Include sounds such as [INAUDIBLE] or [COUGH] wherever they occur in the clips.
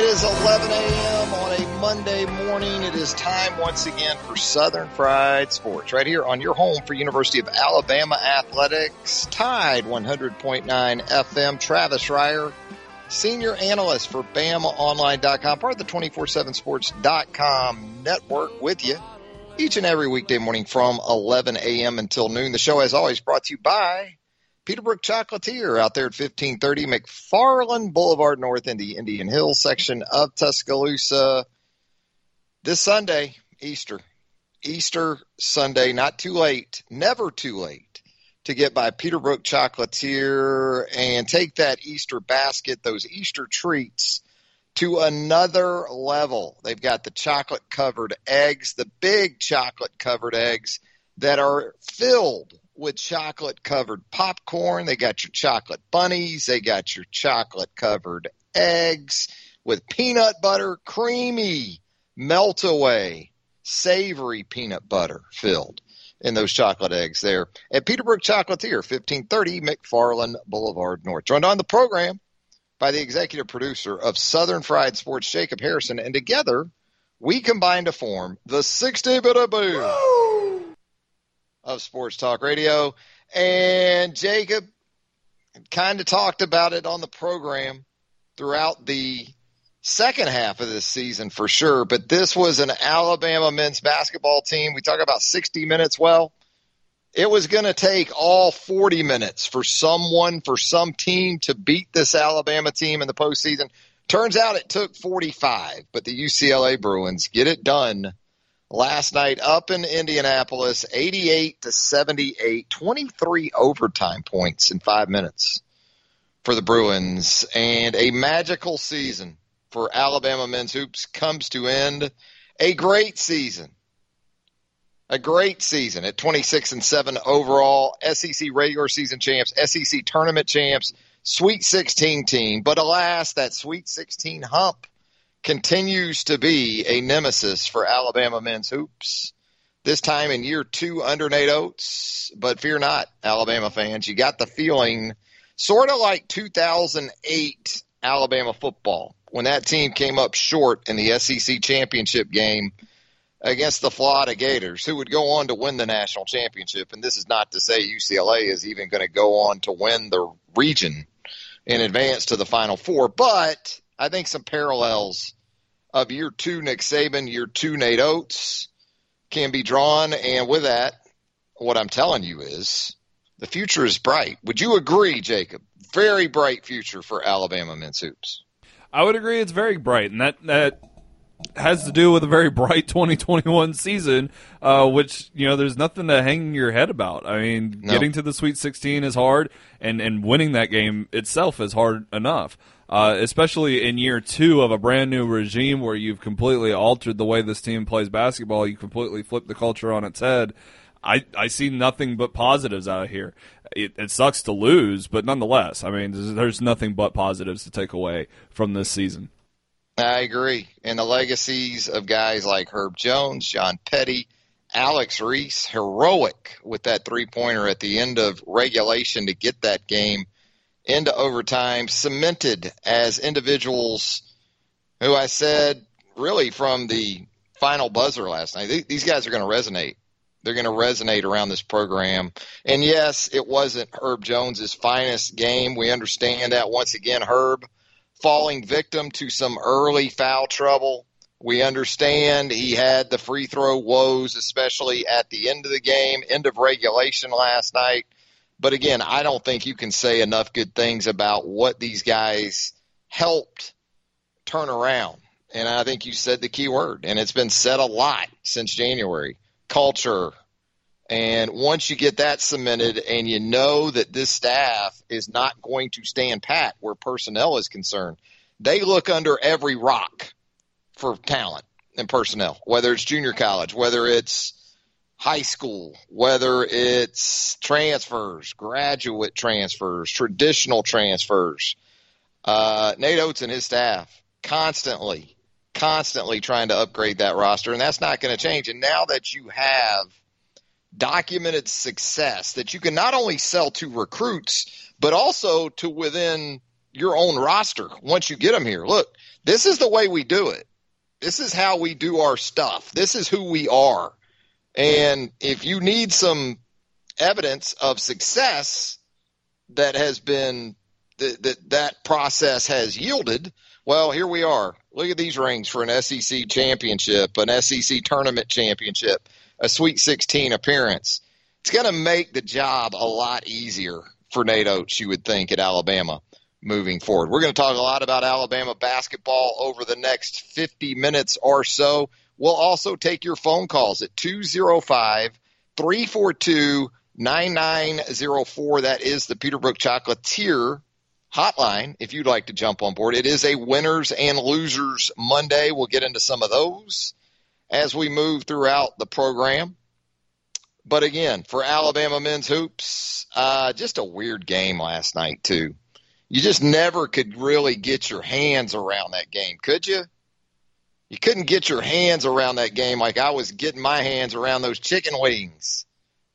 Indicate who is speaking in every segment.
Speaker 1: It is 11 a.m. on a Monday morning. It is time once again for Southern Fried Sports right here on your home for University of Alabama Athletics. Tide 100.9 FM. Travis Reier, senior analyst for BamaOnline.com, part of the 247sports.com network with you each and every weekday morning from 11 a.m. until noon. The show, as always, brought to you by Peterbrooke Chocolatier out there at 1530 McFarland Boulevard North in the Indian Hills section of Tuscaloosa. This Sunday, Easter. Easter Sunday, not too late, never too late to get by Peterbrooke Chocolatier and take that Easter basket, those Easter treats to another level. They've got the chocolate covered eggs, the big chocolate covered eggs that are filled with chocolate covered popcorn. They got your chocolate bunnies. They got your chocolate covered eggs with peanut butter, creamy, melt away, savory peanut butter filled in those chocolate eggs there at Peterbrooke Chocolatier, 1530 McFarland Boulevard North. Joined on the program by the executive producer of Southern Fried Sports, Jacob Harrison, and together we combine to form the 60 bit of boom of Sports Talk Radio. And Jacob kind of talked about it on the program throughout the second half of this season for sure. But this was an Alabama men's basketball team. We talk about 60 minutes. Well, it was going to take all 40 minutes for someone, for some team to beat this Alabama team in the postseason. Turns out it took 45, but the UCLA Bruins get it done last night up in Indianapolis, 88 to 78, 23 overtime points in five minutes for the Bruins, and a magical season for Alabama men's hoops comes to end. A great season. A great season at 26 and 7 overall, SEC regular season champs, SEC tournament champs, Sweet 16 team. But alas, that Sweet 16 hump continues to be a nemesis for Alabama men's hoops. This time in year two under Nate Oats, but fear not, Alabama fans. You got the feeling sort of like 2008 Alabama football when that team came up short in the SEC championship game against the Florida Gators, who would go on to win the national championship. And this is not to say UCLA is even going to go on to win the region in advance to the Final Four, but I think some parallels of year two Nick Saban, year two Nate Oats can be drawn. And with that, what I'm telling you is the future is bright. Would you agree, Jacob? Very bright future for Alabama men's hoops.
Speaker 2: I would agree it's very bright, and that that has to do with a very bright [LAUGHS] 2021 season, uh, which you know there's nothing to hang your head about. I mean,
Speaker 1: No.
Speaker 2: getting to the Sweet 16 is hard, and and winning that game itself is hard enough. Uh, especially in year two of a brand new regime where you've completely altered the way this team plays basketball, you completely flipped the culture on its head. I, I see nothing but positives out of here. It, it sucks to lose, but nonetheless, I mean, there's, there's nothing but positives to take away from this season.
Speaker 1: I agree. And the legacies of guys like Herb Jones, John Petty, Alex Reese, heroic with that three pointer at the end of regulation to get that game into overtime, cemented as individuals who I said really from the final buzzer last night. These guys are going to resonate. They're going to resonate around this program. And yes, it wasn't Herb Jones's finest game. We understand that. Once again, Herb falling victim to some early foul trouble. We understand he had the free throw woes, especially at the end of the game, end of regulation last night. But again, I don't think you can say enough good things about what these guys helped turn around. And I think you said the key word, and it's been said a lot since January culture. And once you get that cemented and you know that this staff is not going to stand pat where personnel is concerned, they look under every rock for talent and personnel, whether it's junior college, whether it's high school, whether it's transfers, graduate transfers, traditional transfers. Uh, Nate Oats and his staff constantly, constantly trying to upgrade that roster, and that's not going to change. And now that you have documented success that you can not only sell to recruits, but also to within your own roster once you get them here. Look, this is the way we do it. This is how we do our stuff. This is who we are. And if you need some evidence of success that has been that that, that process has yielded, well, here we are. Look at these rings for an SEC championship, an SEC tournament championship, a Sweet 16 appearance. It's going to make the job a lot easier for Nate Oats, you would think, at Alabama moving forward. We're going to talk a lot about Alabama basketball over the next 50 minutes or so. We'll also take your phone calls at 205 342 9904. That is the Peterbrooke Chocolatier hotline if you'd like to jump on board. It is a winners and losers Monday. We'll get into some of those as we move throughout the program. But again, for Alabama men's hoops, uh, just a weird game last night, too. You just never could really get your hands around that game, could you? You couldn't get your hands around that game like I was getting my hands around those chicken wings.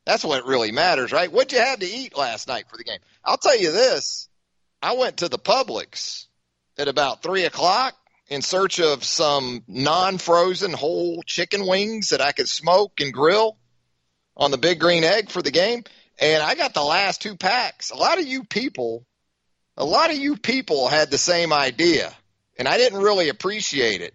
Speaker 1: That's what really matters, right? What'd you have to eat last night for the game? I'll tell you this I went to the Publix at about three o'clock in search of some non-frozen whole chicken wings that I could smoke and grill on the big green egg for the game. And I got the last two packs. A lot of you people, a lot of you people had the same idea, and I didn't really appreciate it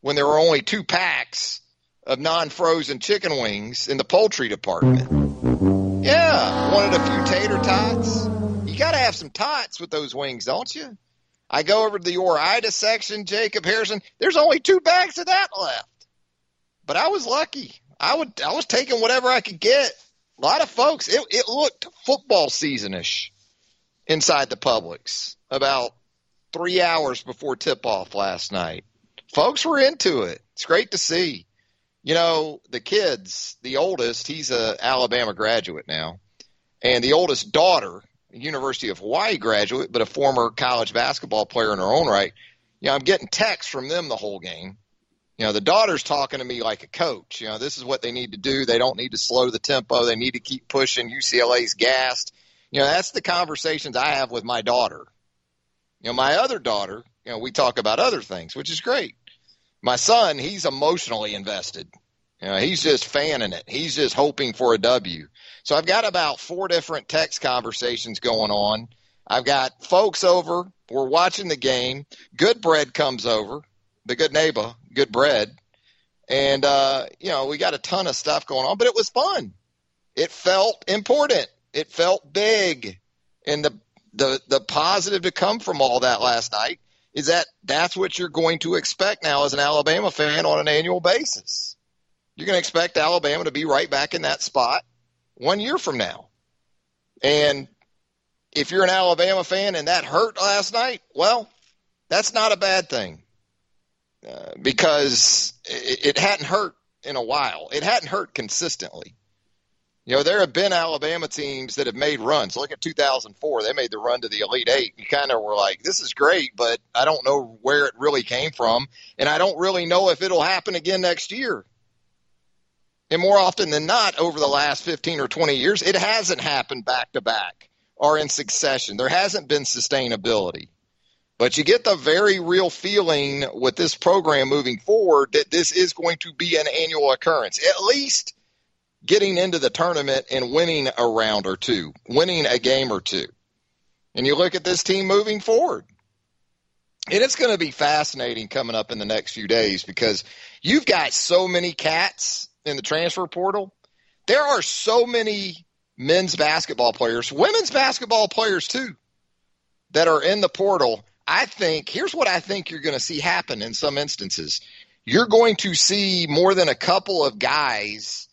Speaker 1: when there were only two packs of non-frozen chicken wings in the poultry department. Yeah, wanted a few tater tots you got to have some tots with those wings, don't you? I go over to the Ore-Ida section, Jacob Harrison. There's only two bags of that left. But I was lucky. I would I was taking whatever I could get. A lot of folks, it, it looked football seasonish inside the Publix about three hours before tip off last night. Folks were into it. It's great to see. You know, the kids, the oldest, he's a Alabama graduate now, and the oldest daughter University of Hawaii graduate, but a former college basketball player in her own right. You know, I'm getting texts from them the whole game. You know, the daughter's talking to me like a coach. You know, this is what they need to do. They don't need to slow the tempo. They need to keep pushing. UCLA's gassed. You know, that's the conversations I have with my daughter. You know, my other daughter, you know, we talk about other things, which is great. My son, he's emotionally invested. You know, he's just fanning it. He's just hoping for a W. So I've got about four different text conversations going on. I've got folks over. We're watching the game. Good bread comes over. The good neighbor, good bread. And, uh, you know, we got a ton of stuff going on, but it was fun. It felt important. It felt big. And the, the, the positive to come from all that last night is that that's what you're going to expect now as an Alabama fan on an annual basis. You're going to expect Alabama to be right back in that spot one year from now. And if you're an Alabama fan and that hurt last night, well, that's not a bad thing uh, because it, it hadn't hurt in a while. It hadn't hurt consistently. You know, there have been Alabama teams that have made runs. Look at 2004. They made the run to the Elite Eight. You kind of were like, this is great, but I don't know where it really came from. And I don't really know if it'll happen again next year. And more often than not, over the last 15 or 20 years, it hasn't happened back to back or in succession. There hasn't been sustainability. But you get the very real feeling with this program moving forward that this is going to be an annual occurrence, at least getting into the tournament and winning a round or two, winning a game or two. And you look at this team moving forward. And it's going to be fascinating coming up in the next few days because you've got so many cats in the transfer portal. There are so many men's basketball players, women's basketball players too, that are in the portal I think here's what I think you're going to see happen in some instances. You're going to see more than a couple of guys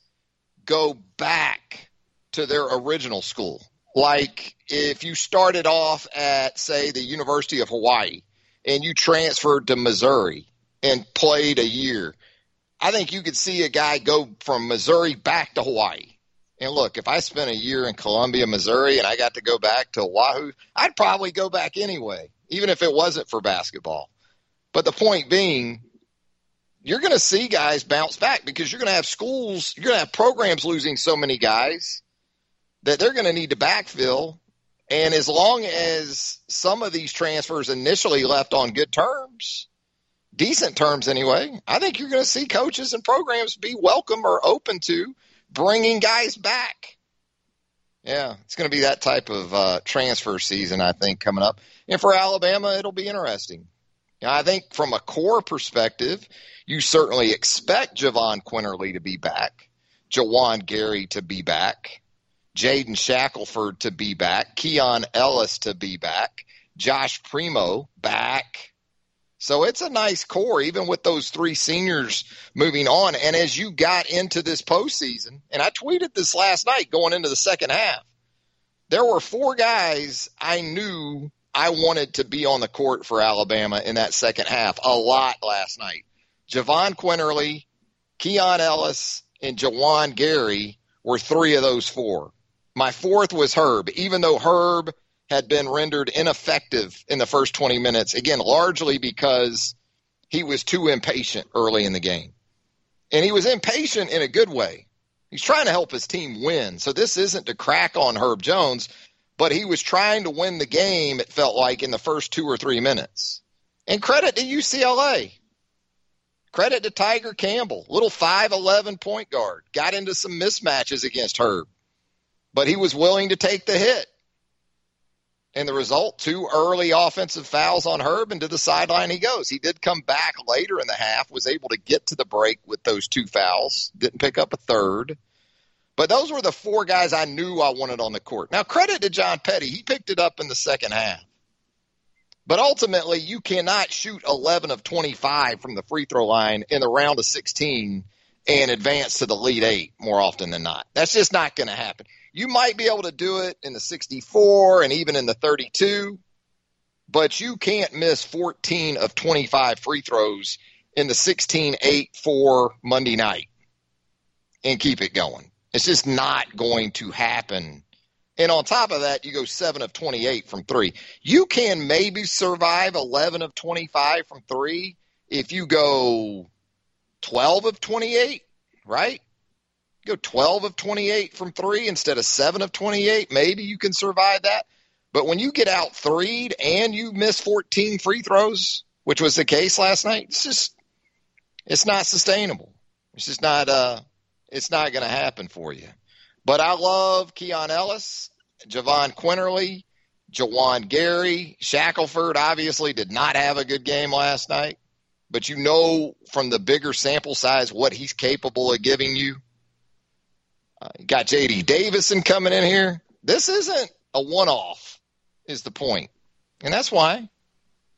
Speaker 1: go back to their original school. Like if you started off at, say, the University of Hawaii and you transferred to Missouri and played a year, I think you could see a guy go from Missouri back to Hawaii. And look, if I spent a year in Columbia, Missouri, and I got to go back to Oahu, I'd probably go back anyway even if it wasn't for basketball. But the point being, you're going to see guys bounce back because you're going to have schools, you're going to have programs losing so many guys that they're going to need to backfill. And as long as some of these transfers initially left on good terms, decent terms anyway, I think you're going to see coaches and programs be welcome or open to bringing guys back. Yeah, it's going to be that type of uh, transfer season, I think, coming up. And for Alabama, it'll be interesting. I think from a core perspective, you certainly expect Jahvon Quinerly to be back, Juwan Gary to be back, Jaden Shackelford to be back, Keon Ellis to be back, Josh Primo back. So it's a nice core, even with those three seniors moving on. And as you got into this postseason, and I tweeted this last night going into the second half, there were four guys I knew I wanted to be on the court for Alabama in that second half a lot last night. Jahvon Quinerly, Keon Ellis, and Juwan Gary were three of those four. My fourth was Herb, even though Herb had been rendered ineffective in the first 20 minutes, again, largely because he was too impatient early in the game. And he was impatient in a good way. He's trying to help his team win. So this isn't to crack on Herb Jones but he was trying to win the game, it felt like, in the first two or three minutes. And credit to UCLA. Credit to Tyger Campbell, little 5'11 point guard. Got into some mismatches against Herb, but he was willing to take the hit. And the result, two early offensive fouls on Herb, and to the sideline he goes. He did come back later in the half, was able to get to the break with those two fouls, didn't pick up a third. But those were the four guys I knew I wanted on the court. Now, credit to John Petty. He picked it up in the second half. But ultimately, you cannot shoot 11 of 25 from the free throw line in the round of 16 and advance to the Elite Eight more often than not. That's just not going to happen. You might be able to do it in the 64 and even in the 32, but you can't miss 14 of 25 free throws in the 16 8 4 Monday night and keep it going. It's just not going to happen. And on top of that, you go 7 of 28 from 3. You can maybe survive 11 of 25 from 3 if you go 12 of 28, right? go 12 of 28 from 3 instead of 7 of 28. Maybe you can survive that. But when you get out 3 and you miss 14 free throws, which was the case last night, it's just it's not sustainable. It's just not uh it's not going to happen for you. But I love Keon Ellis, Jahvon Quinerly, Juwan Gary, Shackelford obviously did not have a good game last night, but you know from the bigger sample size what he's capable of giving you. Uh, you got J.D. Davison coming in here. This isn't a one-off, is the point, and that's why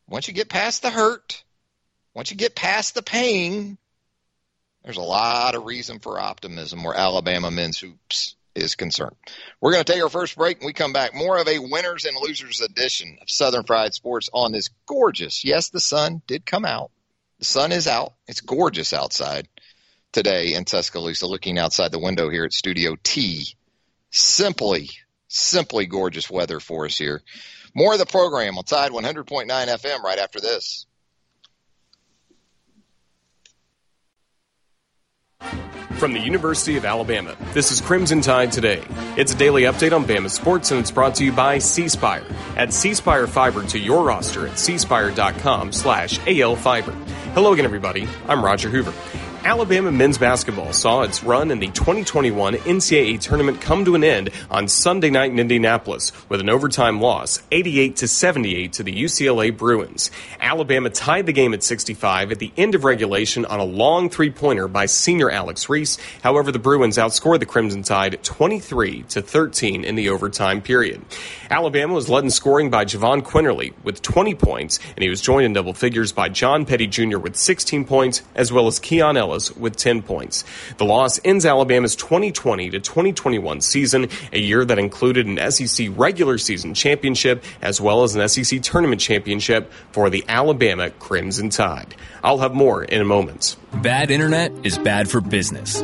Speaker 1: once you get past the hurt, once you get past the pain, there's a lot of reason for optimism where Alabama men's hoops is concerned. We're going to take our first break and we come back. More of a winners and losers edition of Southern Fried Sports on this gorgeous. Yes, the sun did come out. The sun is out. It's gorgeous outside today in Tuscaloosa. Looking outside the window here at Studio T. Simply, simply gorgeous weather for us here. More of the program on Tide 100.9 FM right after this.
Speaker 3: From the University of Alabama. This is Crimson Tide Today. It's a daily update on Bama sports, and it's brought to you by C Spire. Add C Spire Fiber to your roster at cspire.com slash alfiber. Hello again, everybody. I'm Roger Hoover. Alabama men's basketball saw its run in the 2021 NCAA tournament come to an end on Sunday night in Indianapolis with an overtime loss, 88 to 78 to the UCLA Bruins. Alabama tied the game at 65 at the end of regulation on a long three-pointer by senior Alex Reese. However, the Bruins outscored the Crimson Tide 23 to 13 in the overtime period. Alabama was led in scoring by Jahvon Quinerly with 20 points, and he was joined in double figures by John Petty Jr. with 16 points, as well as Keon Ellis with 10 points. The loss ends Alabama's 2020 to 2021 season, a year that included an SEC regular season championship as well as an SEC tournament championship for the Alabama Crimson Tide. I'll have more in a moment.
Speaker 4: Bad internet is bad for business.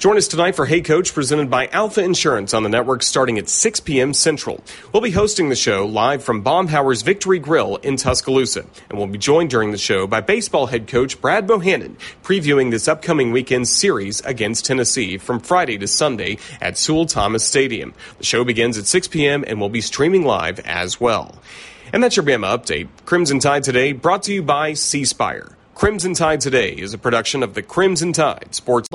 Speaker 3: Join us tonight for Hey Coach, presented by Alfa Insurance on the network starting at 6 p.m. Central. We'll be hosting the show live from Baumhower's Victory Grill in Tuscaloosa, and we'll be joined during the show by baseball head coach Brad Bohannon, previewing this upcoming weekend series against Tennessee from Friday to Sunday at Sewell Thomas Stadium. The show begins at 6 p.m. and will be streaming live as well. And that's your Bama update. Crimson Tide Today, brought to you by C Spire. Crimson Tide Today is a production of the Crimson Tide Sports.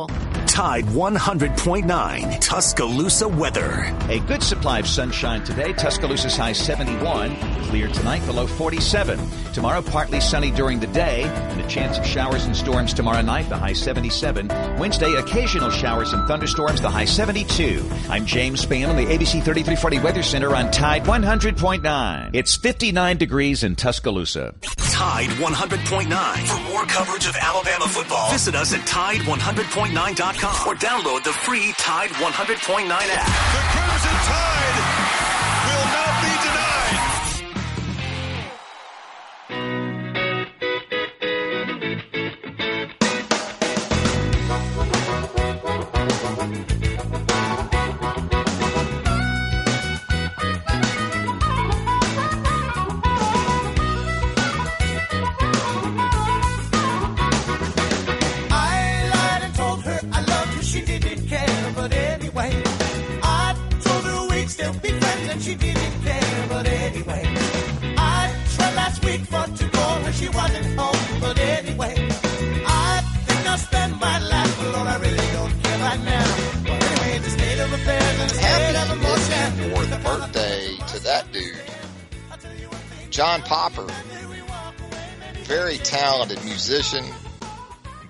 Speaker 5: Tide 100.9 Tuscaloosa weather.
Speaker 6: A good supply of sunshine today. Tuscaloosa's high 71. Clear tonight below 47. Tomorrow partly sunny during the day and a chance of showers and storms tomorrow night. The high 77. Wednesday occasional showers and thunderstorms. The high 72. I'm James Spann on the ABC 3340 Weather Center on Tide 100.9. It's 59 degrees in Tuscaloosa.
Speaker 5: Tide 100.9. For more coverage of Alabama football, visit us at Tide100.9.com or download the free Tide 100.9 app.
Speaker 7: The Crimson Tide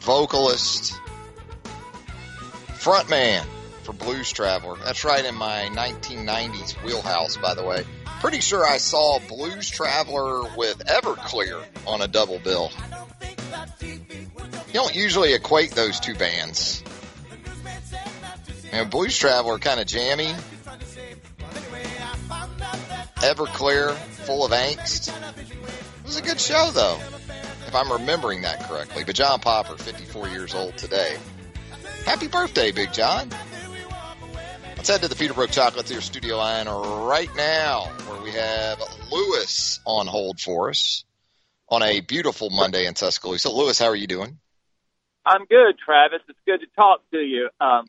Speaker 1: vocalist, frontman for Blues Traveler. That's right in my 1990s wheelhouse, by the way. Pretty sure I saw Blues Traveler with Everclear on a double bill. You don't usually equate those two bands. You know, Blues Traveler kind of jammy. Everclear, full of angst. It was a good show, though, I'm remembering that correctly. But John Popper, 54 years old today. Happy birthday, Big John. Let's head to the Peterbrooke Theater studio line right now, where we have Lewis on hold for us on a beautiful Monday in Tuscaloosa. Lewis, how are you doing?
Speaker 8: I'm good, Travis. It's good to talk to you. Um,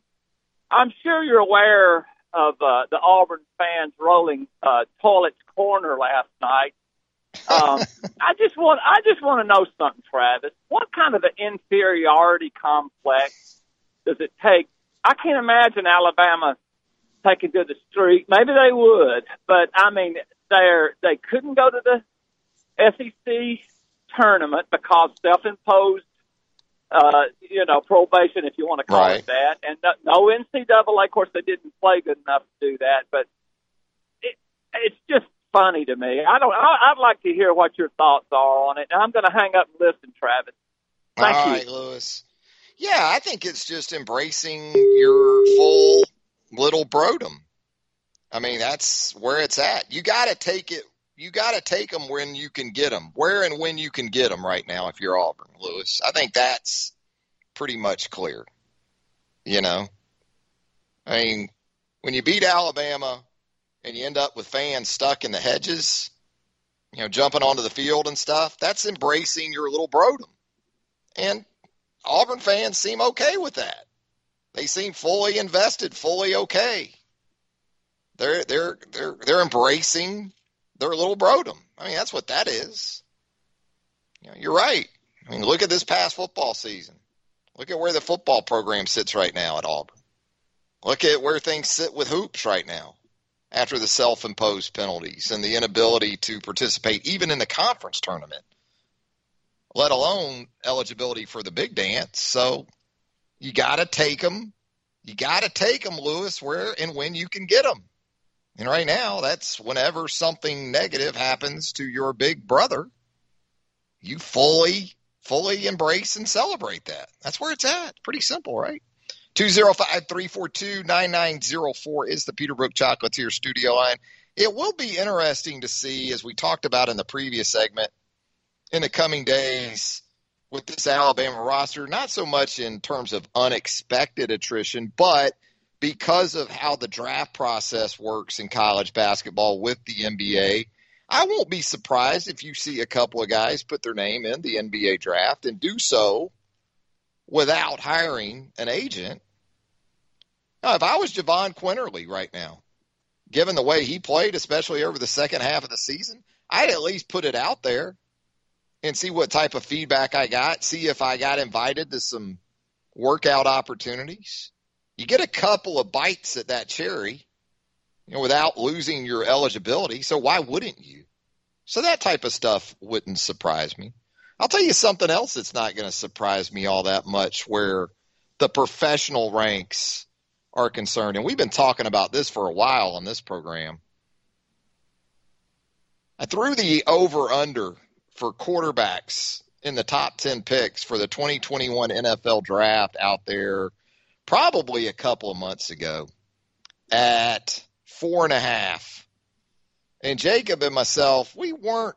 Speaker 8: I'm sure you're aware of uh, the Auburn fans rolling uh, Toomer's Corner last night. Um, [LAUGHS] I just want I just want to know something, Travis. What kind of an inferiority complex does it take? I can't imagine Alabama taking to the street. Maybe they would, but I mean, they're they couldn't go to the SEC tournament because self-imposed, uh, you know, probation, if you want to call
Speaker 1: Right.
Speaker 8: it that, and no, no NCAA. Of course, they didn't play good enough to do that, but it, it's just funny to me. I don't. I, I'd like to hear what your thoughts are on it. I'm going to hang up and listen, Travis. Thank
Speaker 1: All
Speaker 8: you.
Speaker 1: right, Lewis. Yeah, I think it's just embracing your full little brodom. I mean, that's where it's at. You got to take it. You got to take them when you can get them. Where and when you can get them right now, if you're Auburn, Lewis. I think that's pretty much clear. You know, I mean, when you beat Alabama and you end up with fans stuck in the hedges, you know, jumping onto the field and stuff, that's embracing your little brodom. And Auburn fans seem okay with that. They seem fully invested, fully okay. They're they're they're they're embracing their little brodom. I mean, that's what that is. You know, you're right. I mean, look at this past football season. Look at where the football program sits right now at Auburn. Look at where things sit with hoops right now after the self-imposed penalties and the inability to participate even in the conference tournament, let alone eligibility for the big dance. So you got to take them. You got to take them, Lewis, where and when you can get them. And right now, that's whenever something negative happens to your big brother, you fully, fully embrace and celebrate that. That's where it's at. Pretty simple, right? 205-342-9904 is the Peterbrooke Chocolatier studio line. It will be interesting to see, as we talked about in the previous segment, in the coming days with this Alabama roster, not so much in terms of unexpected attrition, but because of how the draft process works in college basketball with the NBA, I won't be surprised if you see a couple of guys put their name in the NBA draft and do so without hiring an agent now, if I was Jahvon Quinerly right now, given the way he played, especially over the second half of the season, I'd at least put it out there and see what type of feedback I got, see if I got invited to some workout opportunities. You get a couple of bites at that cherry, you know, without losing your eligibility. So why wouldn't you? So that type of stuff wouldn't surprise me. I'll tell you something else that's not going to surprise me all that much where the professional ranks are concerned, and we've been talking about this for a while on this program. I threw the over under for quarterbacks in the top 10 picks for the 2021 NFL draft out there probably a couple of months ago at four and a half. And Jacob and myself, we weren't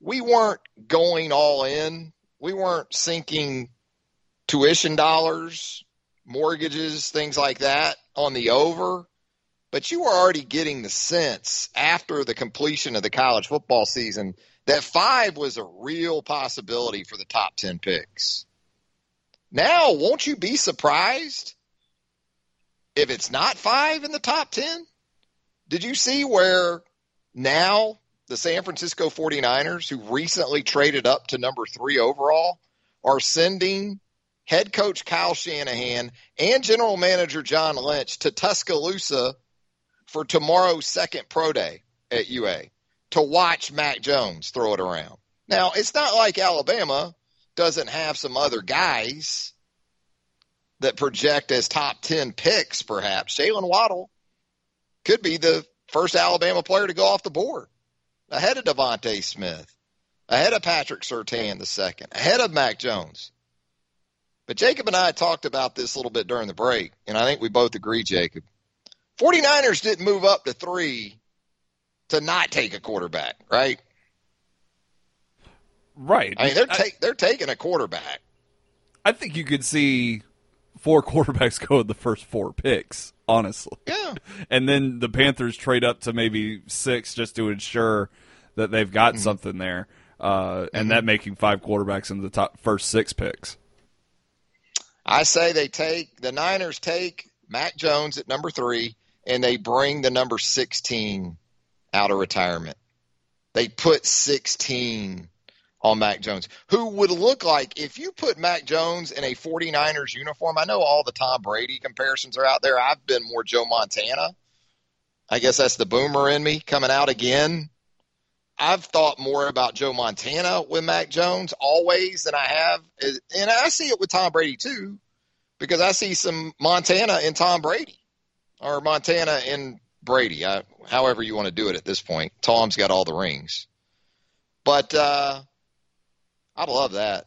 Speaker 1: we weren't going all in. We weren't sinking tuition dollars mortgages, things like that on the over. But you were already getting the sense after the completion of the college football season that five was a real possibility for the top 10 picks. Now, won't you be surprised if it's not five in the top 10? Did you see where now the San Francisco 49ers, who recently traded up to number three overall, are sending head coach Kyle Shanahan and general manager John Lynch to Tuscaloosa for tomorrow's second pro day at UA to watch Mac Jones throw it around. Now, it's not like Alabama doesn't have some other guys that project as top 10 picks, perhaps. Jaylen Waddle could be the first Alabama player to go off the board ahead of DeVonta Smith, ahead of Patrick Surtain the second, ahead of Mac Jones. But Jacob and I talked about this a little bit during the break, and I think we both agree, Jacob. 49ers didn't move up to three to not take a quarterback, right?
Speaker 2: Right.
Speaker 1: I mean, they're take, they're taking a quarterback.
Speaker 2: I think you could see four [LAUGHS] quarterbacks go in the first four picks, honestly.
Speaker 1: Yeah. [LAUGHS]
Speaker 2: And then the Panthers trade up to maybe six just to ensure that they've got mm-hmm. something there, uh, and mm-hmm. that making five quarterbacks in the top first six picks.
Speaker 1: I say they take the Niners take Mac Jones at number three, and they bring the number sixteen out of retirement. They put sixteen on Mac Jones, who would look like if you put Mac Jones in a 49ers uniform. I know all the Tom Brady comparisons are out there. I've been more Joe Montana. I guess that's the boomer in me coming out again. I've thought more about Joe Montana with Mac Jones always than I have, and I see it with Tom Brady too, because I see some Montana in Tom Brady or Montana in Brady, I, however you want to do it at this point. Tom's got all the rings, but uh, I'd love that.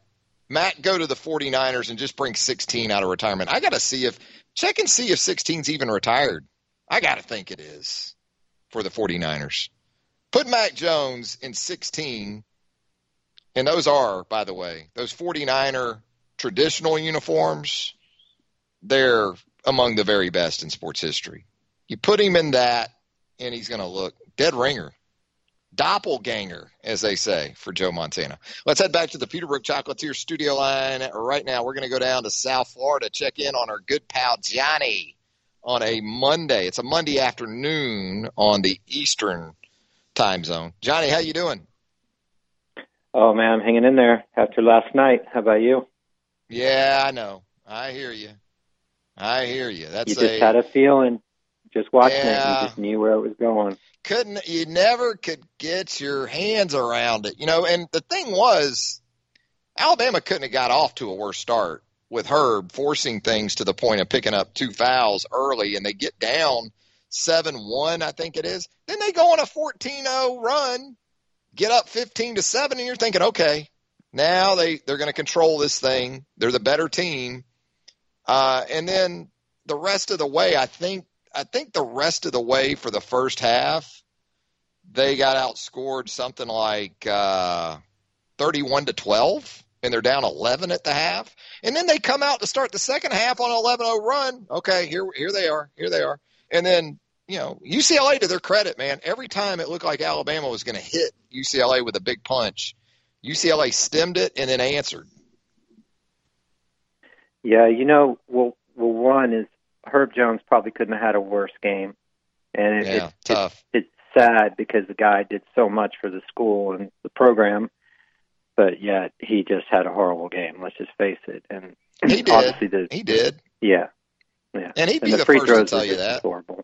Speaker 1: Matt, go to the 49ers and just bring 16 out of retirement. I got to see if Check and see if 16's even retired. I got to think it is for the 49ers. Put Mac Jones in 16, and those are, by the way, those 49er traditional uniforms, they're among the very best in sports history. You put him in that, and he's going to look dead ringer. Doppelganger, as they say, for Joe Montana. Let's head back to the Peterbrooke Chocolatier studio line right now. We're going to go down to South Florida, check in on our good pal Johnny on a Monday. It's a Monday afternoon on the Eastern time zone. Johnny, how you doing?
Speaker 9: Oh man, I'm hanging in there after last night. How about you?
Speaker 1: Yeah, I know. I hear you. I hear you. That's
Speaker 9: you just
Speaker 1: a,
Speaker 9: had a feeling. Just watching
Speaker 1: Yeah.
Speaker 9: it, you just knew where it was going.
Speaker 1: couldn't you never could get your hands around it you know and the thing was alabama couldn't have got off to a worse start with herb forcing things to the point of picking up two fouls early and they get down 7-1 i think it is then they go on a 14-0 run get up 15 to 7 and you're thinking okay now they they're going to control this thing they're the better team uh, and then the rest of the way i think I think the rest of the way for the first half, they got outscored something like uh, 31 to 12, and they're down 11 at the half. And then they come out to start the second half on an 11-0 run. Okay, here here they are, here they are. And then you know UCLA, to their credit, man, every time it looked like Alabama was going to hit UCLA with a big punch, UCLA stemmed it and then answered.
Speaker 9: Yeah, you know, well, well, one is Herb Jones probably couldn't have had a worse game, and it,
Speaker 1: Yeah,
Speaker 9: it,
Speaker 1: tough.
Speaker 9: It, it's sad because the guy did so much for the school and the program, but yet he just had a horrible game. Let's just face it. And
Speaker 1: He did.
Speaker 9: obviously the
Speaker 1: He did.
Speaker 9: yeah, yeah,
Speaker 1: And he'd be
Speaker 9: the,
Speaker 1: the
Speaker 9: free
Speaker 1: first to tell you that.
Speaker 9: horrible.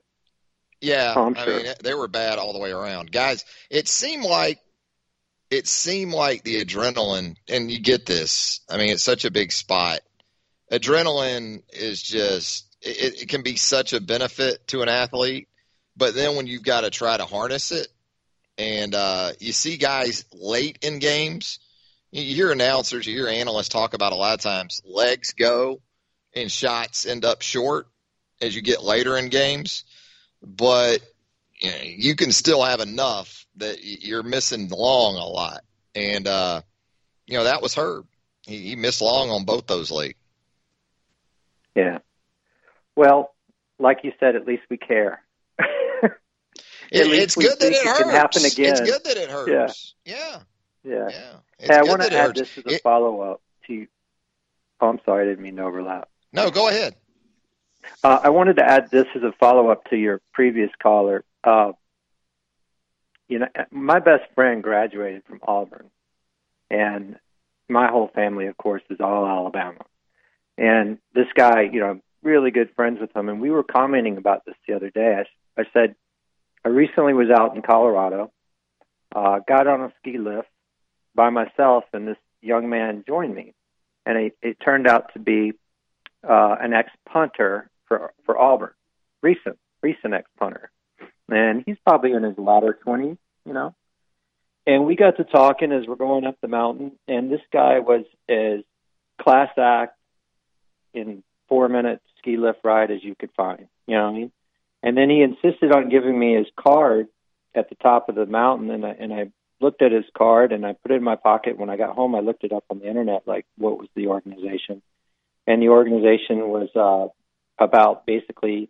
Speaker 1: Yeah,
Speaker 9: Oh,
Speaker 1: I
Speaker 9: sure.
Speaker 1: mean they were bad all the way around, guys. It seemed like it seemed like the adrenaline, and you get this. I mean, it's such a big spot. Adrenaline is just it, it can be such a benefit to an athlete, but then when you've got to try to harness it, and uh, you see guys late in games, you hear announcers, you hear analysts talk about a lot of times legs go and shots end up short as you get later in games but you, know, you can still have enough that you're missing long a lot. And uh, you know that was Herb. He, he missed long on both those late.
Speaker 9: Yeah. Well, like you said, at least we care.
Speaker 1: It, [LAUGHS] it's
Speaker 9: we
Speaker 1: good that it
Speaker 9: it
Speaker 1: hurts.
Speaker 9: can happen again.
Speaker 1: It's good that it hurts. Yeah,
Speaker 9: Yeah.
Speaker 1: yeah. It's
Speaker 9: Hey, I want to add this as a
Speaker 1: It-
Speaker 9: follow up to. Oh, I'm sorry, I didn't mean to overlap.
Speaker 1: No, go ahead.
Speaker 9: Uh, I wanted to add this as a follow up to your previous caller. Uh, you know, my best friend graduated from Auburn, and my whole family, of course, is all Alabama. And this guy, you know, I'm really good friends with him, and we were commenting about this the other day. I, I said, I recently was out in Colorado, uh, got on a ski lift by myself, and this young man joined me, and it, it turned out to be uh, an ex punter for for Auburn, recent recent ex punter, and he's probably in his latter twenties, you know. And we got to talking as we're going up the mountain, and this guy was as class act in four minute ski lift ride as you could find, you know what I mean? And then he insisted on giving me his card at the top of the mountain, and I and I looked at his card and I put it in my pocket. When I got home, I looked it up on the internet, like what was the organization, and the organization was uh, about basically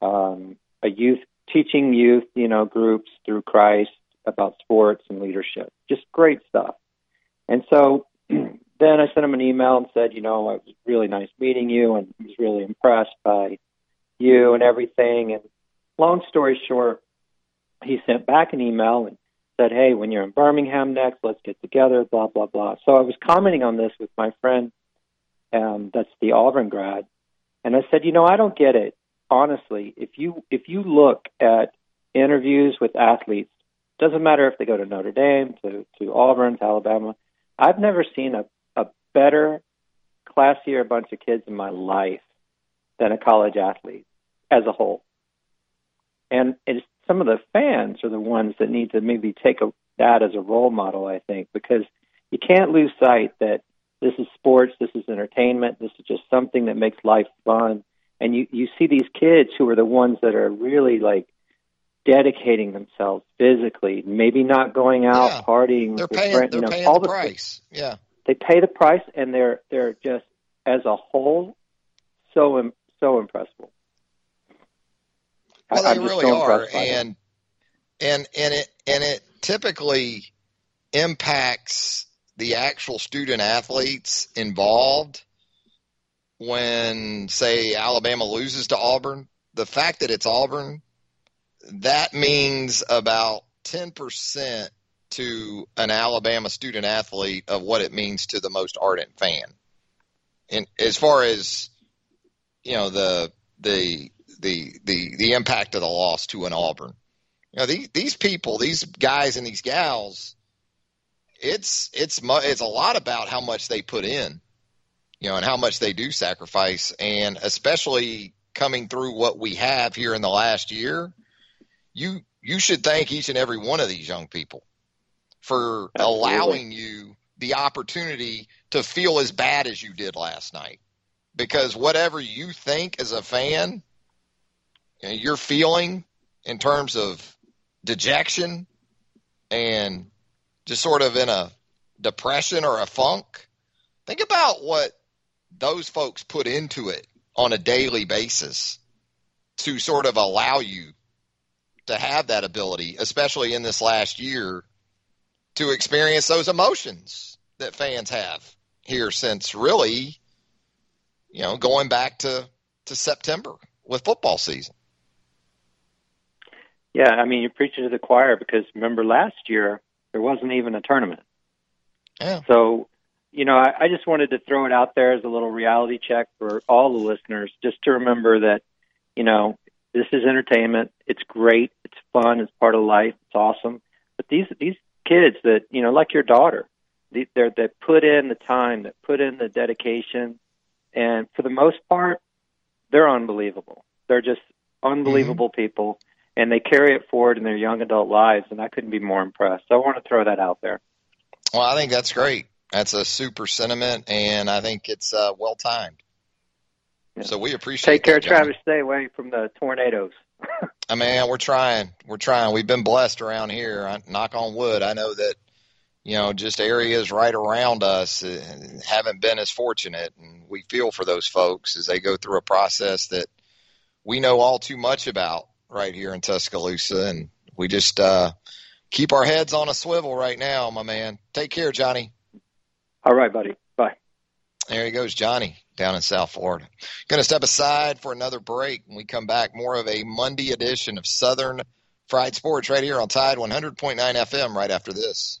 Speaker 9: um, a youth teaching youth, you know, groups through Christ about sports and leadership. Just great stuff. And so [CLEARS THROAT] then I sent him an email and said, you know, it was really nice meeting you, and I was really impressed by you and everything. And long story short, he sent back an email and said, hey, when you're in Birmingham next, let's get together, blah, blah, blah. So I was commenting on this with my friend um, that's the Auburn grad. And I said, you know, I don't get it. Honestly, if you if you look at interviews with athletes, doesn't matter if they go to Notre Dame, to, to Auburn, to Alabama, I've never seen a, a better, classier bunch of kids in my life than a college athlete as a whole. And it's some of the fans are the ones that need to maybe take a, that as a role model, I think, because you can't lose sight that this is sports, this is entertainment, this is just something that makes life fun. and you you see these kids who are the ones that are really like dedicating themselves physically, maybe not going out
Speaker 1: Yeah.
Speaker 9: partying.
Speaker 1: They're paying.
Speaker 9: friends,
Speaker 1: They're
Speaker 9: you know,
Speaker 1: paying
Speaker 9: all
Speaker 1: the
Speaker 9: the
Speaker 1: price. Yeah.
Speaker 9: They pay the price, and they're they're just as a whole so im- so impressive.
Speaker 1: Well,
Speaker 9: I-
Speaker 1: they really
Speaker 9: so
Speaker 1: are,
Speaker 9: impressed by them.
Speaker 1: and and and it and it typically impacts the actual student athletes involved when, say, Alabama loses to Auburn. The fact that it's Auburn, that means about ten percent to an Alabama student athlete of what it means to the most ardent fan. And as far as you know, the the the the the impact of the loss to an Auburn. You know, these these people, these guys and these gals, it's it's mu- it's a lot about how much they put in, you know, and how much they do sacrifice, and especially coming through what we have here in the last year, you you should thank each and every one of these young people for
Speaker 9: Absolutely.
Speaker 1: allowing you the opportunity to feel as bad as you did last night because whatever you think as a fan, you know, you're feeling in terms of dejection and just sort of in a depression or a funk, think about what those folks put into it on a daily basis to sort of allow you to have that ability, especially in this last year, to experience those emotions that fans have here since really you know, going back to, to September with football season.
Speaker 9: Yeah, I mean, you're preaching to the choir because remember last year there wasn't even a tournament.
Speaker 1: Yeah.
Speaker 9: So, you know, I, I just wanted to throw it out there as a little reality check for all the listeners, just to remember that, you know, this is entertainment. It's great. It's fun. It's part of life. It's awesome. But these these kids that you know, like your daughter, they they're, that put in the time, that put in the dedication, and for the most part, they're unbelievable. They're just mm-hmm. unbelievable people, and they carry it forward in their young adult lives. And I couldn't be more impressed. So I want to throw that out there.
Speaker 1: Well, I think that's great. That's a super sentiment, and I think it's uh, well timed. So we appreciate.
Speaker 9: Take care,
Speaker 1: that.
Speaker 9: Travis. Stay away from the tornadoes. [LAUGHS]
Speaker 1: I mean, we're trying. We're trying. We've been blessed around here. I, knock on wood. I know that you know just areas right around us uh, haven't been as fortunate, and we feel for those folks as they go through a process that we know all too much about right here in Tuscaloosa, and we just uh, keep our heads on a swivel right now, my man. Take care, Johnny.
Speaker 9: All right, buddy. Bye.
Speaker 1: There he goes, Johnny, down in South Florida. Going to step aside for another break. When we come back, more of a Monday edition of Southern Fried Sports right here on Tide 100.9 FM right after this.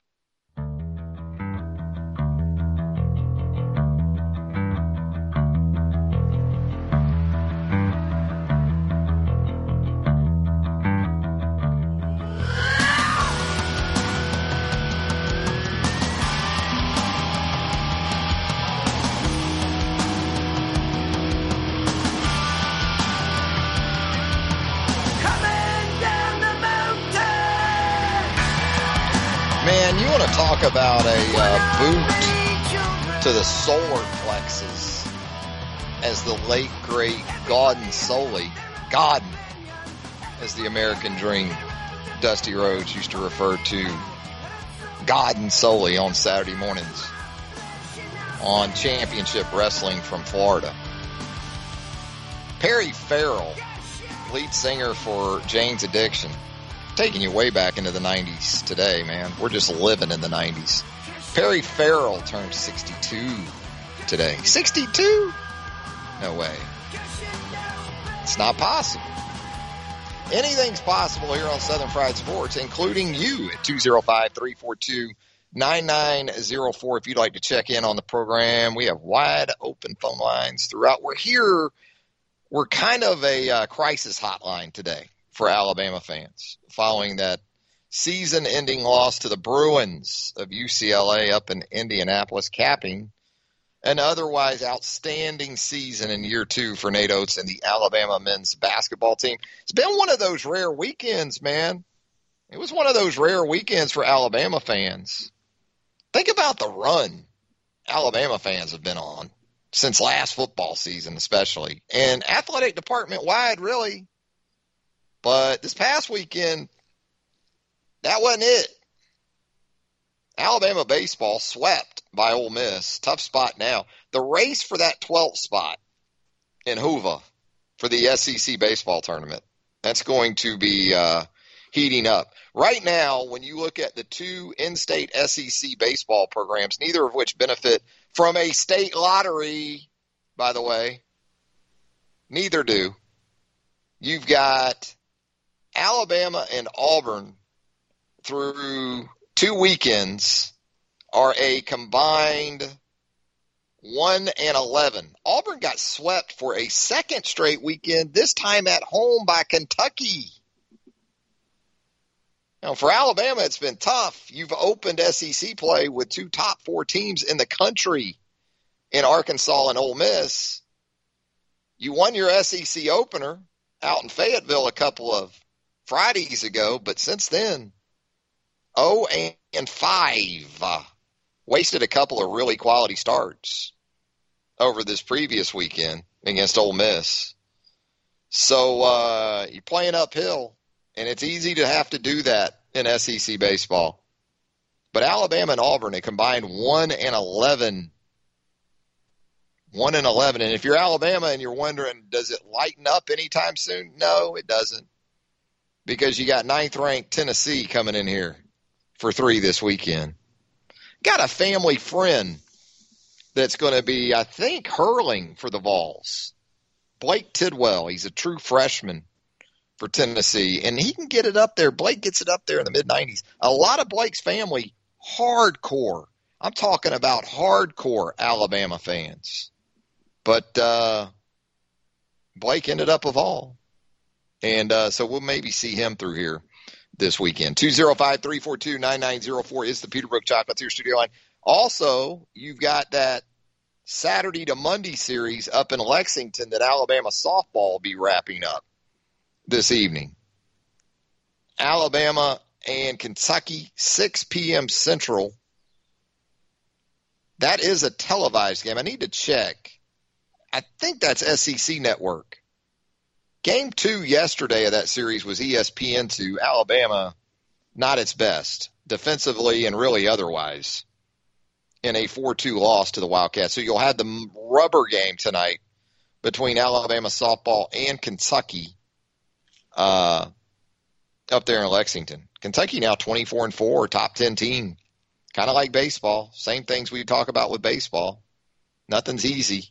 Speaker 1: Boot to the solar plexus, as the late great Gordon Solie, Gordon, as the American Dream, Dusty Rhodes used to refer to Gordon Solie on Saturday mornings on Championship Wrestling from Florida. Perry Farrell, lead singer for Jane's Addiction, taking you way back into the 90s today, man. We're just living in the 90s. Perry Farrell turned 62 today. 62? No way. It's not possible. Anything's possible here on Southern Fried Sports, including you at 205 342 9904. If you'd like to check in on the program, we have wide open phone lines throughout. We're here. We're kind of a uh, crisis hotline today for Alabama fans following that season ending loss to the Bruins of UCLA up in Indianapolis, capping an otherwise outstanding season in year two for Nate Oats and the Alabama men's basketball team. It's been one of those rare weekends, man. It was one of those rare weekends for Alabama fans. Think about the run Alabama fans have been on since last football season, especially, and athletic department wide, really. But this past weekend, that wasn't it. Alabama baseball swept by Ole Miss. Tough spot now. The race for that 12th spot in Hoover for the SEC baseball tournament. That's going to be uh, heating up. Right now, when you look at the two in-state SEC baseball programs, neither of which benefit from a state lottery, by the way, neither do. You've got Alabama and Auburn through two weekends are a combined 1 and 11. Auburn got swept for a second straight weekend, this time at home by Kentucky. Now, for Alabama, it's been tough. You've opened SEC play with two top four teams in the country in Arkansas and Ole Miss. You won your SEC opener out in Fayetteville a couple of Fridays ago, but since then, 0 and 5. Uh, wasted a couple of really quality starts over this previous weekend against Ole Miss. So uh, you're playing uphill, and it's easy to have to do that in SEC baseball. But Alabama and Auburn, they combined 1 and 11. 1 and 11. And if you're Alabama and you're wondering, does it lighten up anytime soon? No, it doesn't. Because you got ninth ranked Tennessee coming in here for three this weekend. Got a family friend that's going to be, I think, hurling for the Vols. Blake Tidwell. He's a true freshman for Tennessee, and he can get it up there. Blake gets it up there in the mid 90s. A lot of Blake's family, hardcore. I'm talking about hardcore Alabama fans. But uh, Blake ended up of all. And uh, so we'll maybe see him through here this weekend. 205 342 9904 is the Peterbrooke Chocolatier studio line. Also, you've got that Saturday to Monday series up in Lexington that Alabama softball will be wrapping up this evening. Alabama and Kentucky, 6 p.m. Central. That is a televised game. I need to check. I think that's SEC Network. Game two yesterday of that series was ESPN2. Alabama, not its best defensively and really otherwise in a 4-2 loss to the Wildcats. So you'll have the rubber game tonight between Alabama softball and Kentucky uh, up there in Lexington. Kentucky now 24 and 4, top 10 team. Kind of like baseball. Same things we talk about with baseball. Nothing's easy.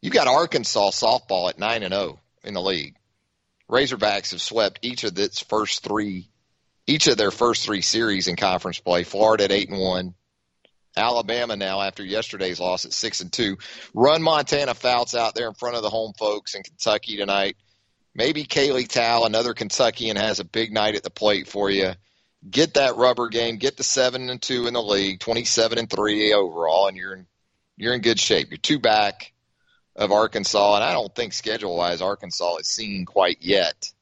Speaker 1: You got Arkansas softball at 9 and 0 in the league. Razorbacks have swept each of its first three, each of their first three series in conference play. Florida at eight and one, Alabama now after yesterday's loss at six and two. Run Montana Fouts out there in front of the home folks in Kentucky tonight. Maybe Kaylee Tal, another Kentuckian, has a big night at the plate for you. Get that rubber game. Get the seven and two in the league, twenty-seven and three overall, and you're in, you're in good shape. You're two back of Arkansas, and I don't think schedule wise Arkansas is seen quite yet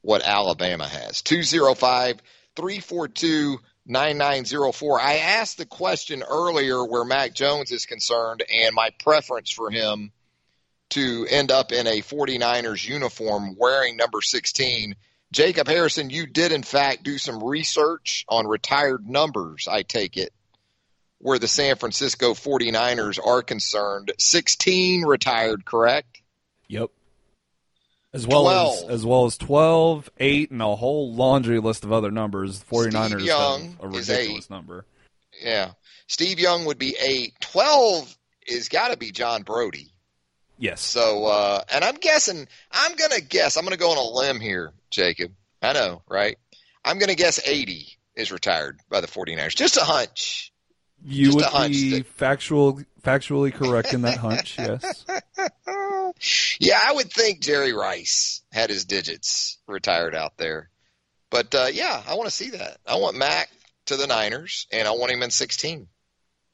Speaker 1: what Alabama has. 205 342 9904. I asked the question earlier where Mac Jones is concerned and my preference for him to end up in a 49ers uniform wearing number 16. Jacob Harrison, you did in fact do some research on retired numbers, I take it where the San Francisco 49ers are concerned. 16 retired, correct?
Speaker 2: Yep. As well 12. as as well as 12, 8 and a whole laundry list of other numbers. 49ers
Speaker 1: Young
Speaker 2: a ridiculous number.
Speaker 1: Yeah. Steve Young would be 8. 12 is got to be John Brodie.
Speaker 2: Yes.
Speaker 1: So, uh, and I'm guessing, I'm going to guess, I'm going to go on a limb here, Jacob. I know, right? I'm going to guess 80 is retired by the 49ers. Just a hunch.
Speaker 2: You
Speaker 1: Just
Speaker 2: would be factual, factually correct in that hunch, yes. [LAUGHS]
Speaker 1: yeah, I would think Jerry Rice had his digits retired out there. But uh, yeah, I want to see that. I want Mac to the Niners, and I want him in 16.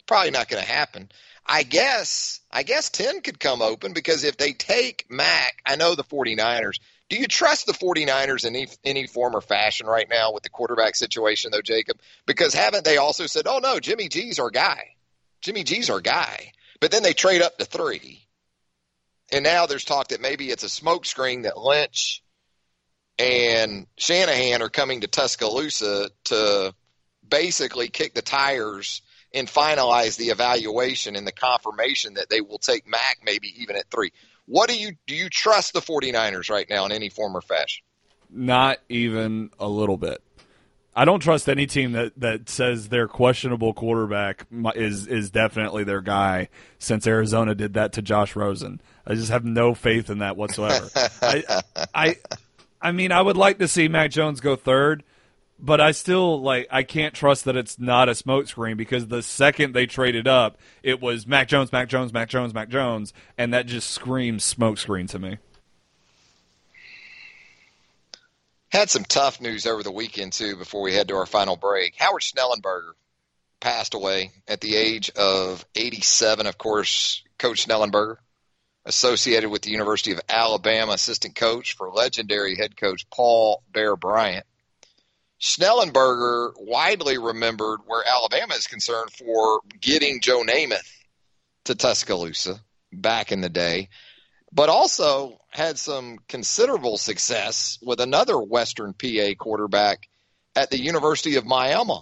Speaker 1: Probably not going to happen. I guess I guess 10 could come open because if they take Mac, I know the 49ers. Do you trust the 49ers in any, any form or fashion right now with the quarterback situation though, Jacob? Because haven't they also said, "Oh no, Jimmy G's our guy. Jimmy G's our guy." But then they trade up to 3. And now there's talk that maybe it's a smokescreen that Lynch and Shanahan are coming to Tuscaloosa to basically kick the tires and finalize the evaluation and the confirmation that they will take Mac maybe even at three. What do you do you trust the 49ers right now in any form or fashion?
Speaker 2: Not even a little bit. I don't trust any team that, that says their questionable quarterback is is definitely their guy since Arizona did that to Josh Rosen. I just have no faith in that whatsoever. [LAUGHS] I, I I mean I would like to see Mac Jones go third, but I still like I can't trust that it's not a smokescreen because the second they traded up, it was Mac Jones, Mac Jones, Mac Jones, Mac Jones, and that just screams smokescreen to me.
Speaker 1: Had some tough news over the weekend too. Before we head to our final break, Howard Schnellenberger passed away at the age of 87. Of course, Coach Schnellenberger, associated with the University of Alabama assistant coach for legendary head coach Paul Bear Bryant. Schnellenberger widely remembered where Alabama is concerned for getting Joe Namath to Tuscaloosa back in the day, but also had some considerable success with another Western PA quarterback at the University of Miami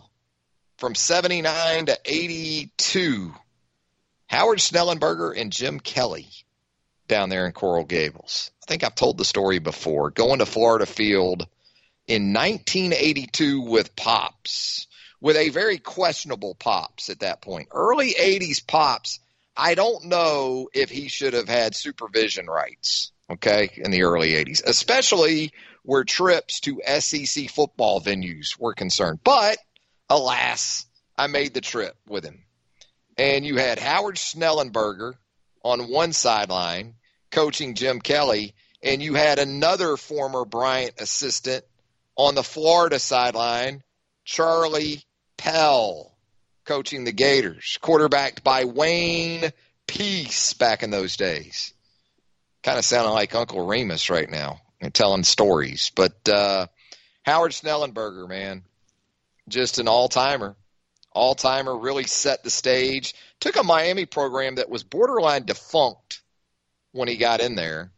Speaker 1: from 79 to 82. Howard Schnellenberger and Jim Kelly down there in Coral Gables. I think I've told the story before. Going to Florida Field in 1982 with Pops, with a very questionable Pops at that point. Early 80s Pops, I don't know if he should have had supervision rights, okay, in the early 80s, especially where trips to SEC football venues were concerned. But alas, I made the trip with him. And you had Howard Schnellenberger on one sideline coaching Jim Kelly, and you had another former Bryant assistant on the Florida sideline, Charlie Pell coaching the Gators, quarterbacked by Wayne Peace back in those days. Kind of sounding like Uncle Remus right now and telling stories. But uh, Howard Schnellenberger, man, just an all timer. All timer really set the stage. Took a Miami program that was borderline defunct when he got in there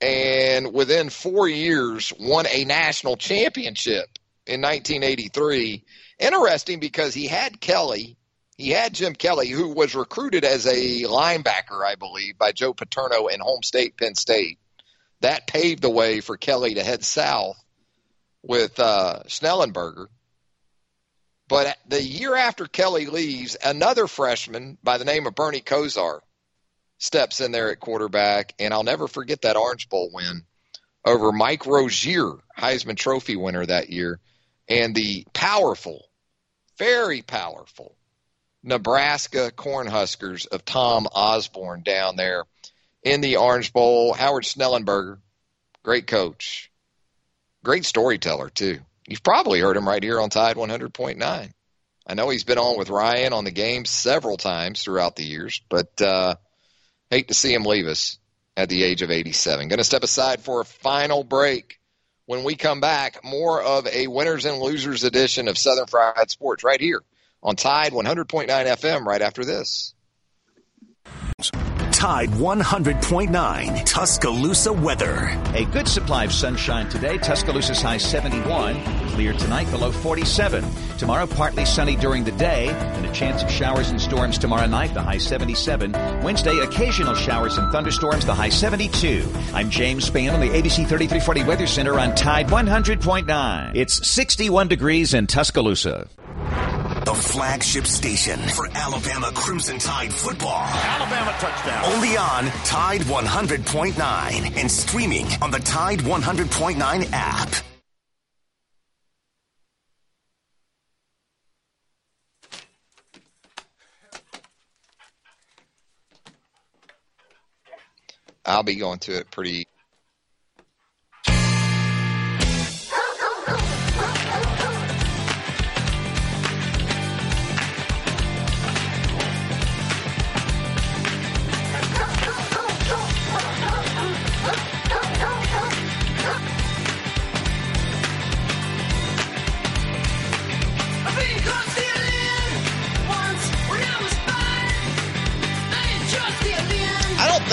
Speaker 1: and within four years won a national championship in 1983. Interesting because he had Kelly, he had Jim Kelly, who was recruited as a linebacker, I believe, by Joe Paterno in home state, Penn State. That paved the way for Kelly to head south with uh, Schnellenberger. But the year after Kelly leaves, another freshman by the name of Bernie Kosar steps in there at quarterback, and I'll never forget that Orange Bowl win over Mike Rozier, Heisman Trophy winner that year, and the powerful, very powerful Nebraska Cornhuskers of Tom Osborne down there in the Orange Bowl. Howard Schnellenberger, great coach, great storyteller too. You've probably heard him right here on Tide 100.9. I know he's been on with Ryan on the game several times throughout the years, but uh, Hate to see him leave us at the age of 87. Going to step aside for a final break. When we come back, more of a winners and losers edition of Southern Fried Sports right here on Tide 100.9 FM right after this.
Speaker 5: Tide 100.9 Tuscaloosa weather.
Speaker 6: A good supply of sunshine today. Tuscaloosa's high 71. Clear tonight below 47. Tomorrow partly sunny during the day and a chance of showers and storms tomorrow night. The high 77. Wednesday occasional showers and thunderstorms. The high 72. I'm James Spann on the ABC 3340 Weather Center on Tide 100.9. It's 61 degrees in Tuscaloosa
Speaker 5: flagship station for Alabama Crimson Tide football.
Speaker 7: Alabama touchdown.
Speaker 5: Only on Tide 100.9 and streaming on the Tide 100.9 app.
Speaker 1: I'll be going to it pretty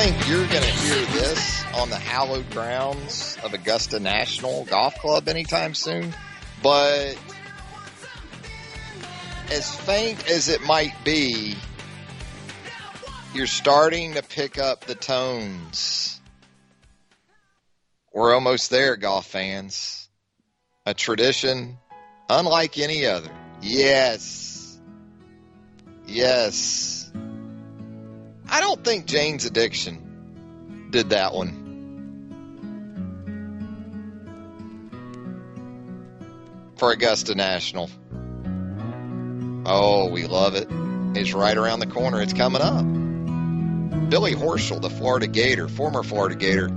Speaker 1: think you're going to hear this on the hallowed grounds of Augusta National Golf Club anytime soon, but as faint as it might be, you're starting to pick up the tones. We're almost there, golf fans. A tradition unlike any other. Yes. Yes. I don't think Jane's Addiction did that one. For Augusta National. Oh, we love it. It's right around the corner. It's coming up. Billy Horschel, the Florida Gator, former Florida Gator,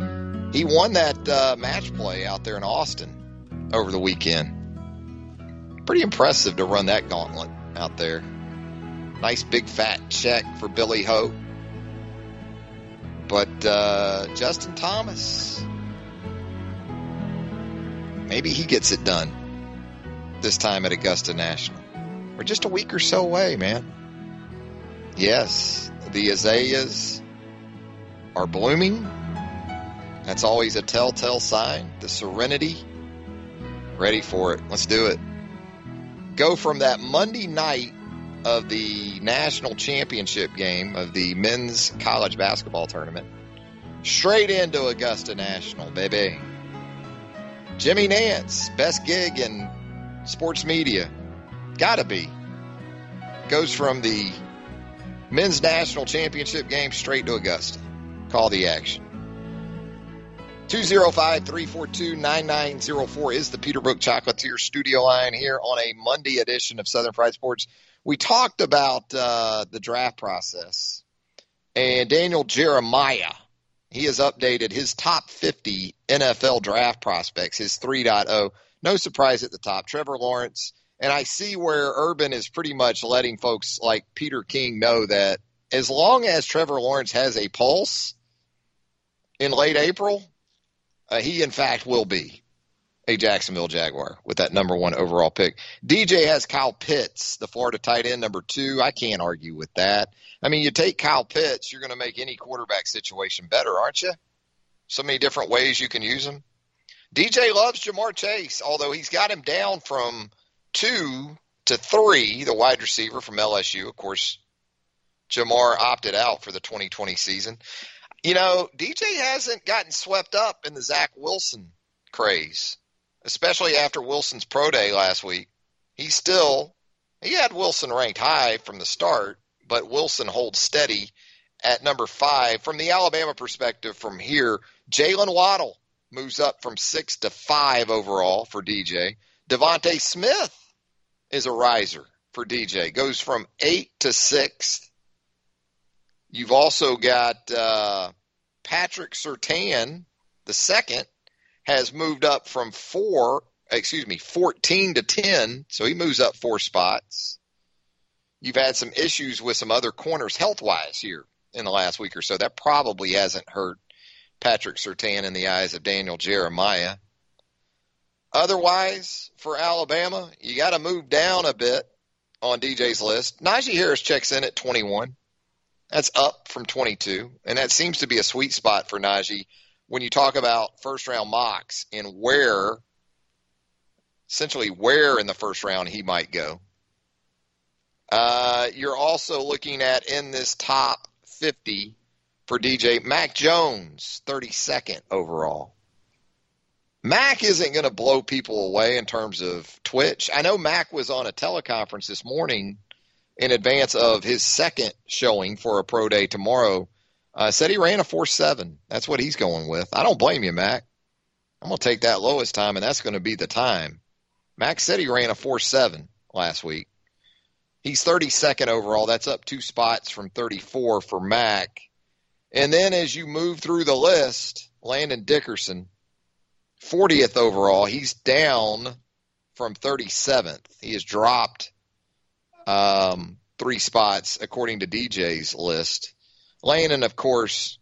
Speaker 1: he won that uh, match play out there in Austin over the weekend. Pretty impressive to run that gauntlet out there. Nice big fat check for Billy Ho. But uh, Justin Thomas, maybe he gets it done this time at Augusta National. We're just a week or so away, man. Yes, the azaleas are blooming. That's always a telltale sign. The serenity, ready for it. Let's do it. Go from that Monday night of the national championship game of the men's college basketball tournament straight into Augusta National, baby. Jimmy Nantz, best gig in sports media. Gotta be. Goes from the men's national championship game straight to Augusta. Call the action. 205-342-9904 is the Peterbrooke Chocolatier studio line here on a Monday edition of Southern Fried Sports. We talked about uh, the draft process and Daniel Jeremiah. He has updated his top 50 NFL draft prospects, his 3.0. No surprise at the top. Trevor Lawrence. And I see where Urban is pretty much letting folks like Peter King know that as long as Trevor Lawrence has a pulse in late April, uh, he in fact will be a Jacksonville Jaguar with that number one overall pick. DJ has Kyle Pitts, the Florida tight end, number two. I can't argue with that. I mean, you take Kyle Pitts, you're going to make any quarterback situation better, aren't you? So many different ways you can use him. DJ loves Ja'Marr Chase, although he's got him down from two to three, the wide receiver from LSU. Of course, Ja'Marr opted out for the 2020 season. You know, DJ hasn't gotten swept up in the Zach Wilson craze especially after Wilson's pro day last week. He still he had Wilson ranked high from the start, but Wilson holds steady at number five. From the Alabama perspective, from here, Jaylen Waddle moves up from six to five overall for DJ. DeVonta Smith is a riser for DJ, goes from eight to sixth. You've also got uh, Patrick Surtain, the second, has moved up from four, excuse me, 14 to 10. So he moves up four spots. You've had some issues with some other corners health wise here in the last week or so. That probably hasn't hurt Patrick Surtain in the eyes of Daniel Jeremiah. Otherwise, for Alabama, you got to move down a bit on DJ's list. Najee Harris checks in at 21. That's up from 22, and that seems to be a sweet spot for Najee when you talk about first round mocks and where, essentially where in the first round he might go. Uh, you're also looking at in this top 50 for DJ Mac Jones, 32nd overall. Mac isn't going to blow people away in terms of Twitch. I know Mac was on a teleconference this morning in advance of his second showing for a pro day tomorrow uh, said he ran a four seven. That's what he's going with. I don't blame you, Mac. I'm to take that lowest time, and that's to be the time. Mac said he ran a four seven last week. He's 32nd overall. That's up two spots from 34 for Mac. And then as you move through the list, Landon Dickerson, 40th overall. He's down from 37th. He has dropped um, three spots according to DJ's list. Landon, of course,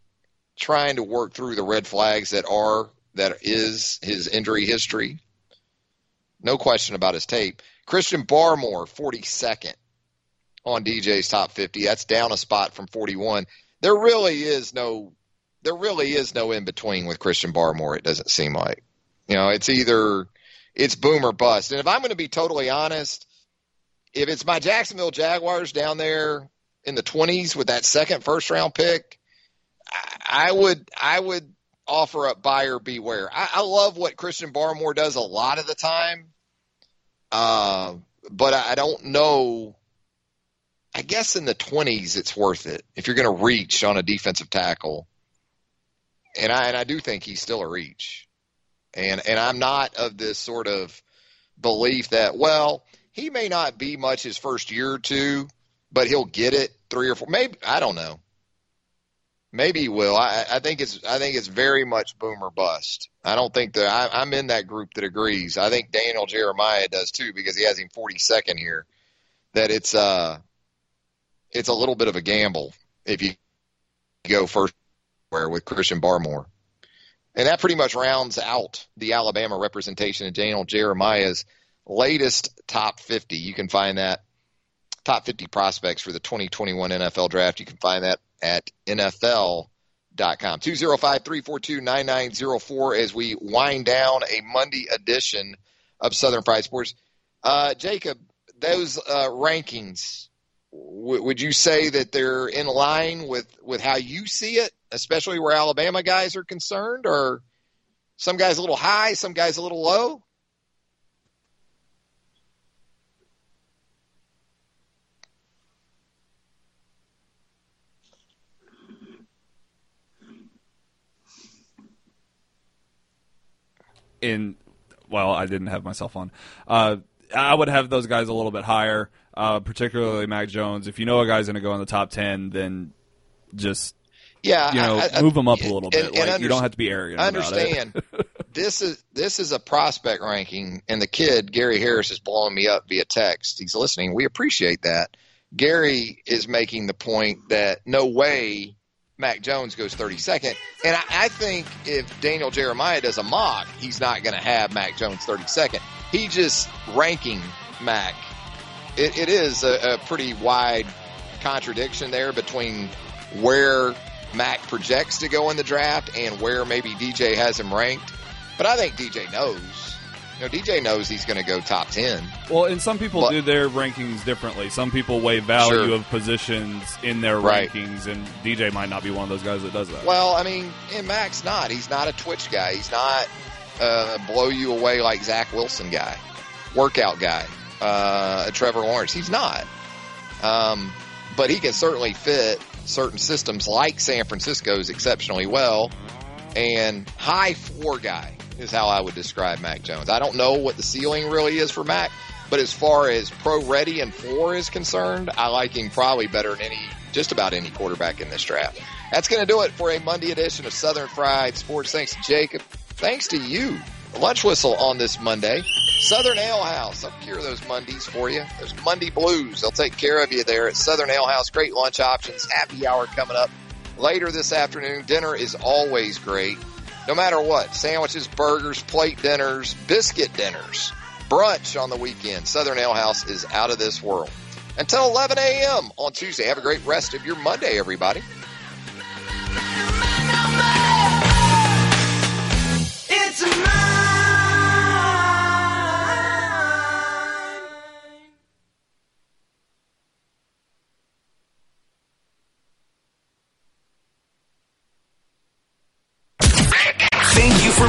Speaker 1: trying to work through the red flags that are that is his injury history. No question about his tape. Christian Barmore, 42nd on DJ's top 50. That's down a spot from 41. There really is no there really is no in between with Christian Barmore. It doesn't seem like. You know, it's either it's boom or bust. And if I'm going to be totally honest, if it's my Jacksonville Jaguars down there in the 20s with that second first round pick, I, I would I would offer up buyer beware. I, I love what Christian Barmore does a lot of the time, uh, but I don't know. I guess in the 20s it's worth it if you're going to reach on a defensive tackle. And I and I do think he's still a reach. And and I'm not of this sort of belief that well, he may not be much his first year or two, but he'll get it three or four. Maybe I don't know. Maybe he will. I, I think it's I think it's very much boom or bust. I don't think that I, I'm in that group that agrees. I think Daniel Jeremiah does too because he has him 42nd here. That it's uh it's a little bit of a gamble if you go first with Christian Barmore. And that pretty much rounds out the Alabama representation of Daniel Jeremiah's latest top 50. You can find that top 50 prospects for the 2021 NFL draft. You can find that at NFL.com. 205-342-9904 as we wind down a Monday edition of Southern Fried Sports. Uh, Jacob, those uh, rankings, w- would you say that they're in line with, with how you see it, especially where Alabama guys are concerned, or some guys a little high, some guys a little low?
Speaker 2: In well, I didn't have myself on. Uh, I would have those guys a little bit higher, uh, particularly Mac Jones. If you know a guy's going to go in the top ten, then just
Speaker 1: yeah,
Speaker 2: you know,
Speaker 1: I, I,
Speaker 2: move them up a little bit.
Speaker 1: and- and
Speaker 2: like, you don't have to be arrogant.
Speaker 1: I understand. [LAUGHS] this is this is a prospect ranking, and the kid Gary Harris is blowing me up via text. He's listening. We appreciate that. Gary is making the point that no way Mac Jones goes 32nd, and I, I think if Daniel Jeremiah does a mock, he's not going to have Mac Jones 32nd. He just ranking Mac. It, it is a, a pretty wide contradiction there between where Mac projects to go in the draft and where maybe DJ has him ranked. But I think DJ knows. You know, DJ knows he's going to go top 10.
Speaker 2: Well, and some people
Speaker 1: But-
Speaker 2: do their rankings differently. Some people weigh value
Speaker 1: Sure.
Speaker 2: of positions in their
Speaker 1: Right.
Speaker 2: rankings, and DJ might not be one of those guys that does that.
Speaker 1: Well, I mean, and Mac's not. He's not a Twitch guy. He's not uh, blow you away like Zach Wilson guy, workout guy, uh, Trevor Lawrence. He's not. Um, but he can certainly fit certain systems like San Francisco's exceptionally well. And high floor guy is how I would describe Mac Jones. I don't know what the ceiling really is for Mac, but as far as pro ready and floor is concerned, I like him probably better than any, just about any quarterback in this draft. That's going to do it for a Monday edition of Southern Fried Sports. Thanks to Jacob. Thanks to you. Lunch whistle on this Monday. Southern Ale House. I'll cure those Mondays for you. There's Monday blues. They'll take care of you there at Southern Ale House. Great lunch options. Happy hour coming up later this afternoon. Dinner is always great no matter what sandwiches, burgers, plate dinners, biscuit dinners, brunch on the weekend. Southern Ale House is out of this world. Until 11 a.m. on Tuesday, have a great rest of your Monday, everybody. It's.